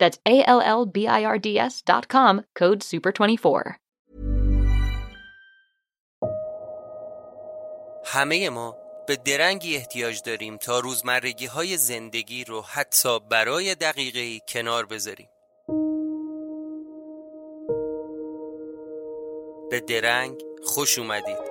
That's A L L B I R D S dot com, code SUPER24. همه ما به درنگی احتیاج داریم تا روزمرگی های زندگی رو حتی برای دقیقه کنار بذاریم. به درنگ خوش اومدید.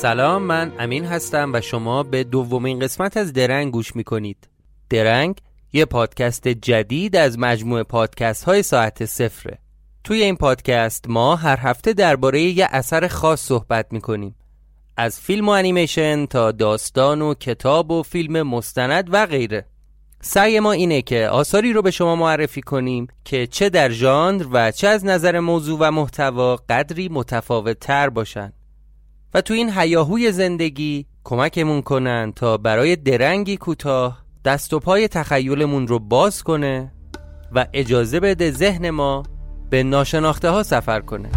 سلام من امین هستم و شما به دومین قسمت از درنگ گوش می‌کنید. درنگ یه پادکست جدید از مجموعه پادکست های ساعت صفره. توی این پادکست ما هر هفته درباره یه اثر خاص صحبت می‌کنیم. از فیلم و انیمیشن تا داستان و کتاب و فیلم مستند و غیره. سعی ما اینه که آثاری رو به شما معرفی کنیم که چه در ژانر و چه از نظر موضوع و محتوا قدری متفاوت تر باشن. و تو این حیاهوی زندگی کمکمون کنن تا برای درنگی کوتاه دست و پای تخیلمون رو باز کنه و اجازه بده ذهن ما به ناشناخته ها سفر کنه.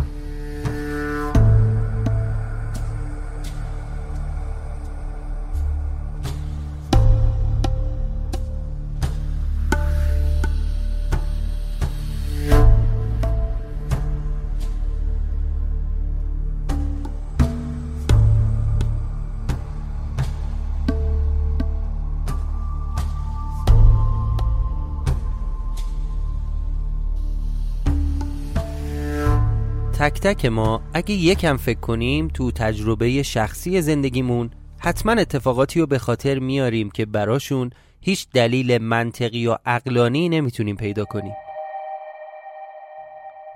تک تک ما اگه یکم فکر کنیم تو تجربه شخصی زندگیمون حتما اتفاقاتی رو به خاطر میاریم که براشون هیچ دلیل منطقی یا عقلانی نمی‌تونیم پیدا کنیم.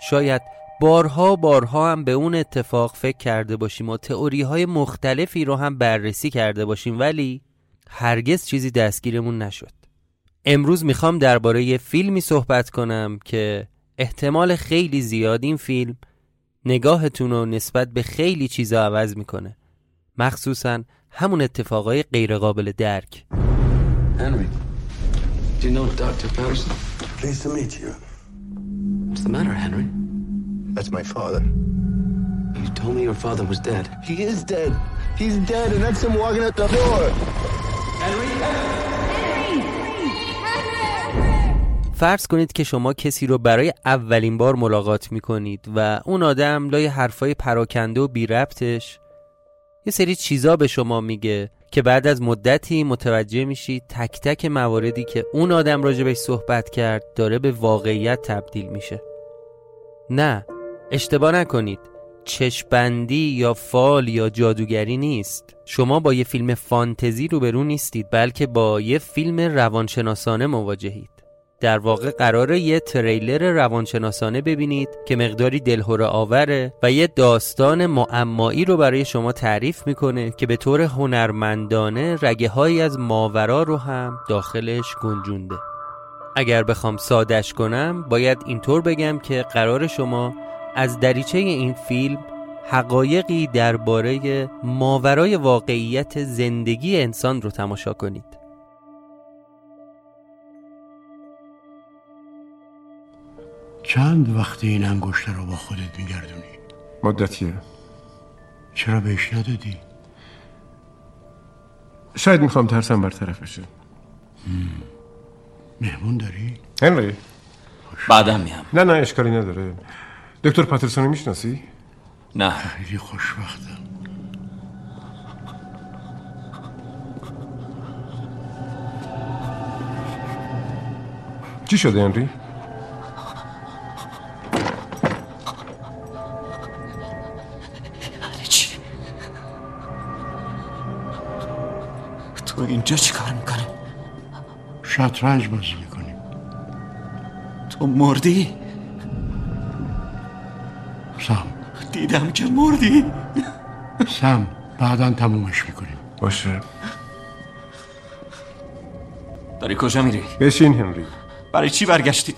شاید بارها بارها هم به اون اتفاق فکر کرده باشیم و تئوری های مختلفی رو هم بررسی کرده باشیم ولی هرگز چیزی دستگیرمون نشد. امروز می‌خوام درباره فیلمی صحبت کنم که احتمال خیلی زیاد این فیلم نگاهتون رو نسبت به خیلی چیزا عوض می‌کنه مخصوصا همون اتفاقای غیرقابل درک Henry, do you know Dr. Patterson? Pleased to meet you. What's the matter, Henry? That's my father. You told me your father was dead. He is dead. He's dead, and that's him walking out the door. فرض کنید که شما کسی رو برای اولین بار ملاقات می‌کنید و اون آدم لای حرفای پراکنده و بی ربطش یه سری چیزا به شما میگه که بعد از مدتی متوجه میشید تک تک مواردی که اون آدم راجبش صحبت کرد داره به واقعیت تبدیل میشه. نه اشتباه نکنید. چشبندی یا فال یا جادوگری نیست. شما با یه فیلم فانتزی روبرو نیستید بلکه با یه فیلم روانشناسانه مواجهید. در واقع قراره یه تریلر روانشناسانه ببینید که مقداری دلهور آوره و یه داستان معمایی رو برای شما تعریف می‌کنه که به طور هنرمندانه رگه هایی از ماورا رو هم داخلش گنجونده. اگر بخوام سادش کنم باید اینطور بگم که قرار شما از دریچه این فیلم حقایقی درباره ماورای واقعیت زندگی انسان رو تماشا کنید. چند وقت این انگشته رو با خودت میگردونی؟ مدتیه. چرا بهش ندادی؟ شاید می‌خوام ترسم برطرف بشه. مهمون داری؟ هنری. بعدم میام. نه نه اشکالی نداره. دکتر پاترسون می‌شناسی؟ نه. خیلی خوشبختم. چی شده هنری؟ تو اینجا چی کار می‌کنه؟ شطرنج بازی می‌کنیم تو مردی؟ سم دیدم که مردی سم بعدا تمومش می‌کنیم باشه داری کجا میری؟ بشین هنری برای چی برگشتی؟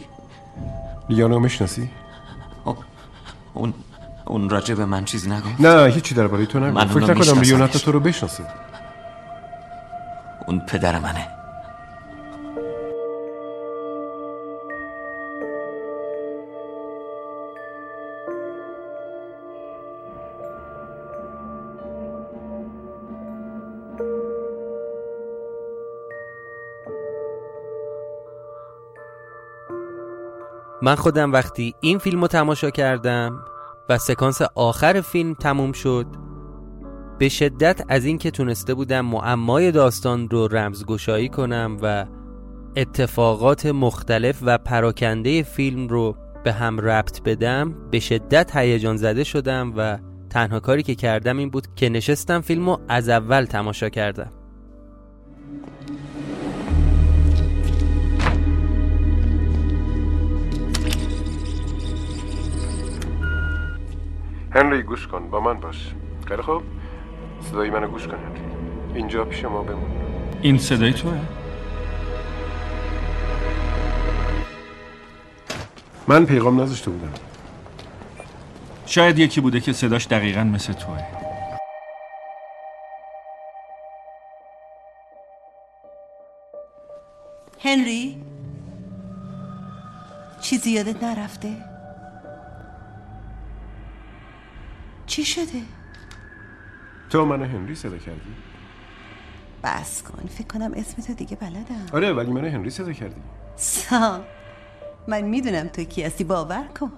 لیانو می‌شناسی اون اون راجع به من چیزی نگو نه هیچی درباره تو من فکر نکنم. لیونتا تو رو بشناسه اون پدر منه. من خودم وقتی این فیلم رو تماشا کردم و سکانس آخر فیلم تموم شد به شدت از اینکه تونسته بودم معمای داستان رو رمزگشایی کنم و اتفاقات مختلف و پراکنده فیلم رو به هم ربط بدم به شدت هیجان زده شدم و تنها کاری که کردم این بود که نشستم فیلم رو از اول تماشا کردم. هنری گوش کن با من باش. خیلی خوب. صدای منو گوش کن هنری اینجا پیش ما بمون. این صدای توه؟ من پیغام نذاشته بودم. شاید یکی بوده که صداش دقیقا مثل توه. هنری؟ چیزی یادت نرفته؟ چی شده؟ تو منو هنری صدا کردی بس کن فکر کنم اسمتو دیگه بلدم آره ولی منو هنری صدا کردی سام من می‌دونم تو کی هستی باور کن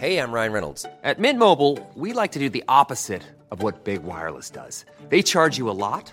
Hey, I'm Ryan Reynolds. At Mint Mobile, we like to do the opposite of what Big Wireless does. They charge you a lot,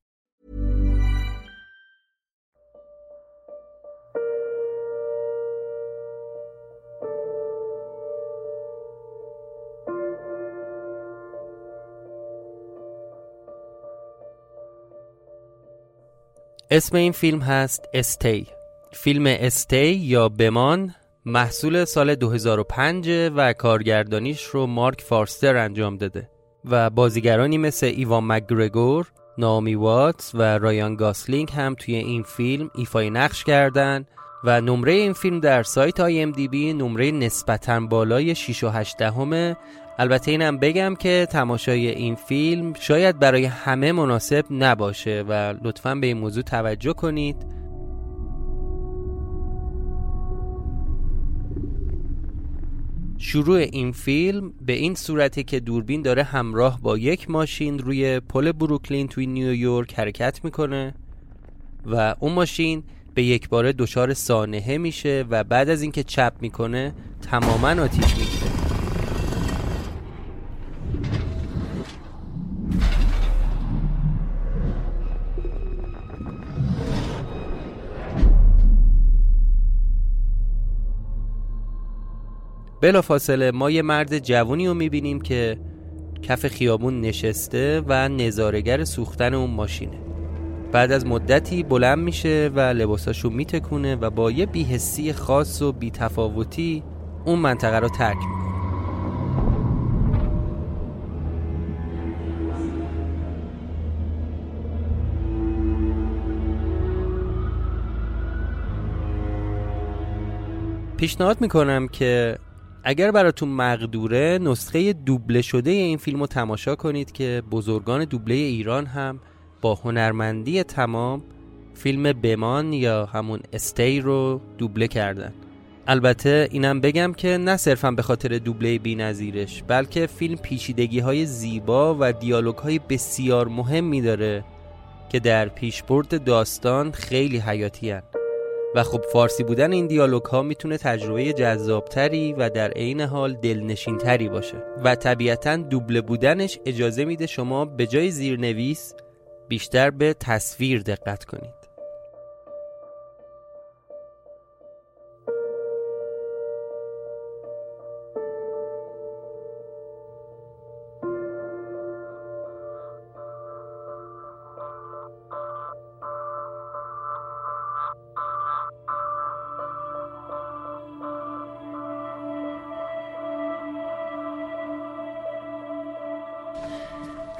اسم این فیلم هست Stay فیلم Stay یا بمان محصول سال 2005 و کارگردانیش رو مارک فارستر انجام داده و بازیگرانی مثل ایوان مکگرگور، نائومی واتس و رایان گاسلینگ هم توی این فیلم ایفای نقش کردن و نمره این فیلم در سایت IMDb نمره نسبتا بالای 6 و 8 دهمه البته اینم بگم که تماشای این فیلم شاید برای همه مناسب نباشه و لطفا به این موضوع توجه کنید. شروع این فیلم به این صورته که دوربین داره همراه با یک ماشین روی پل بروکلین توی نیویورک حرکت می‌کنه و اون ماشین به یک باره دچار سانحه میشه و بعد از اینکه چپ می‌کنه تماما آتیش می‌گیره. بلا فاصله ما یه مرد جوونی رو می‌بینیم که کف خیابون نشسته و نظارگر سوختن اون ماشینه. بعد از مدتی بلند میشه و لباساشو میتکونه و با یه بیهسی خاص و بیتفاوتی اون منطقه رو ترک می‌کنه. پیشنهاد می‌کنم که اگر براتون مقدوره نسخه دوبله شده این فیلم رو تماشا کنید که بزرگان دوبله ایران هم با هنرمندی تمام فیلم بمان یا همون استی رو دوبله کردن البته اینم بگم که نه صرفا به خاطر دوبله بی نظیرش بلکه فیلم پیچیدگی های زیبا و دیالوگ های بسیار مهمی داره که در پیشبرد داستان خیلی حیاتی هن. و خب فارسی بودن این دیالوگ ها می‌تونه تجربه جذابتری و در عین حال دلنشینتری باشه. و طبیعتا دوبله بودنش اجازه میده شما به جای زیرنویس بیشتر به تصویر دقت کنید.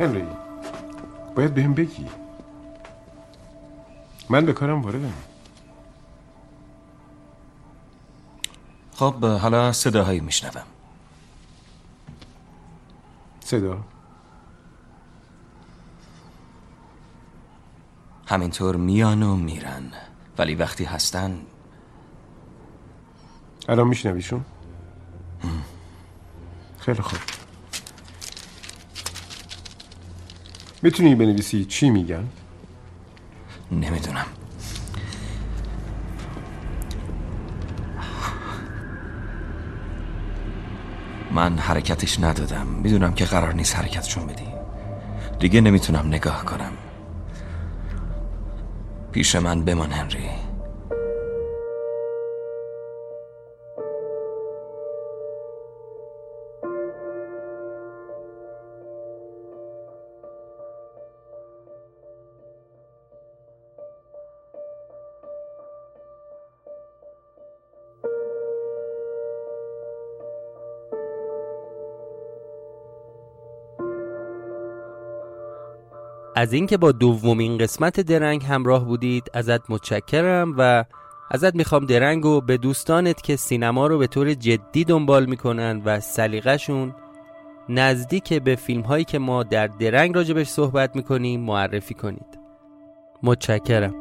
هنری باید بهم بگی. من به کارم واردم. خب حالا صداهایی میشنوم. صدا؟ همینطور میان و میرن. ولی وقتی هستن الان میشنویشون؟ خیلی خوب. می‌تونی بنویسی چی میگن؟ نمی‌دونم. من حرکتش ندادم. می‌دونم که قرار نیست حرکتشون بدی. دیگه نمی‌تونم نگاه کنم. پیش من بمان هنری. از اینکه با دومین قسمت درنگ همراه بودید ازت متشکرم و ازت می‌خوام درنگ و به دوستانت که سینما رو به طور جدی دنبال می‌کنن و سلیقهشون نزدیک به فیلم هایی که ما در درنگ راجبش صحبت می‌کنیم معرفی کنید. متشکرم.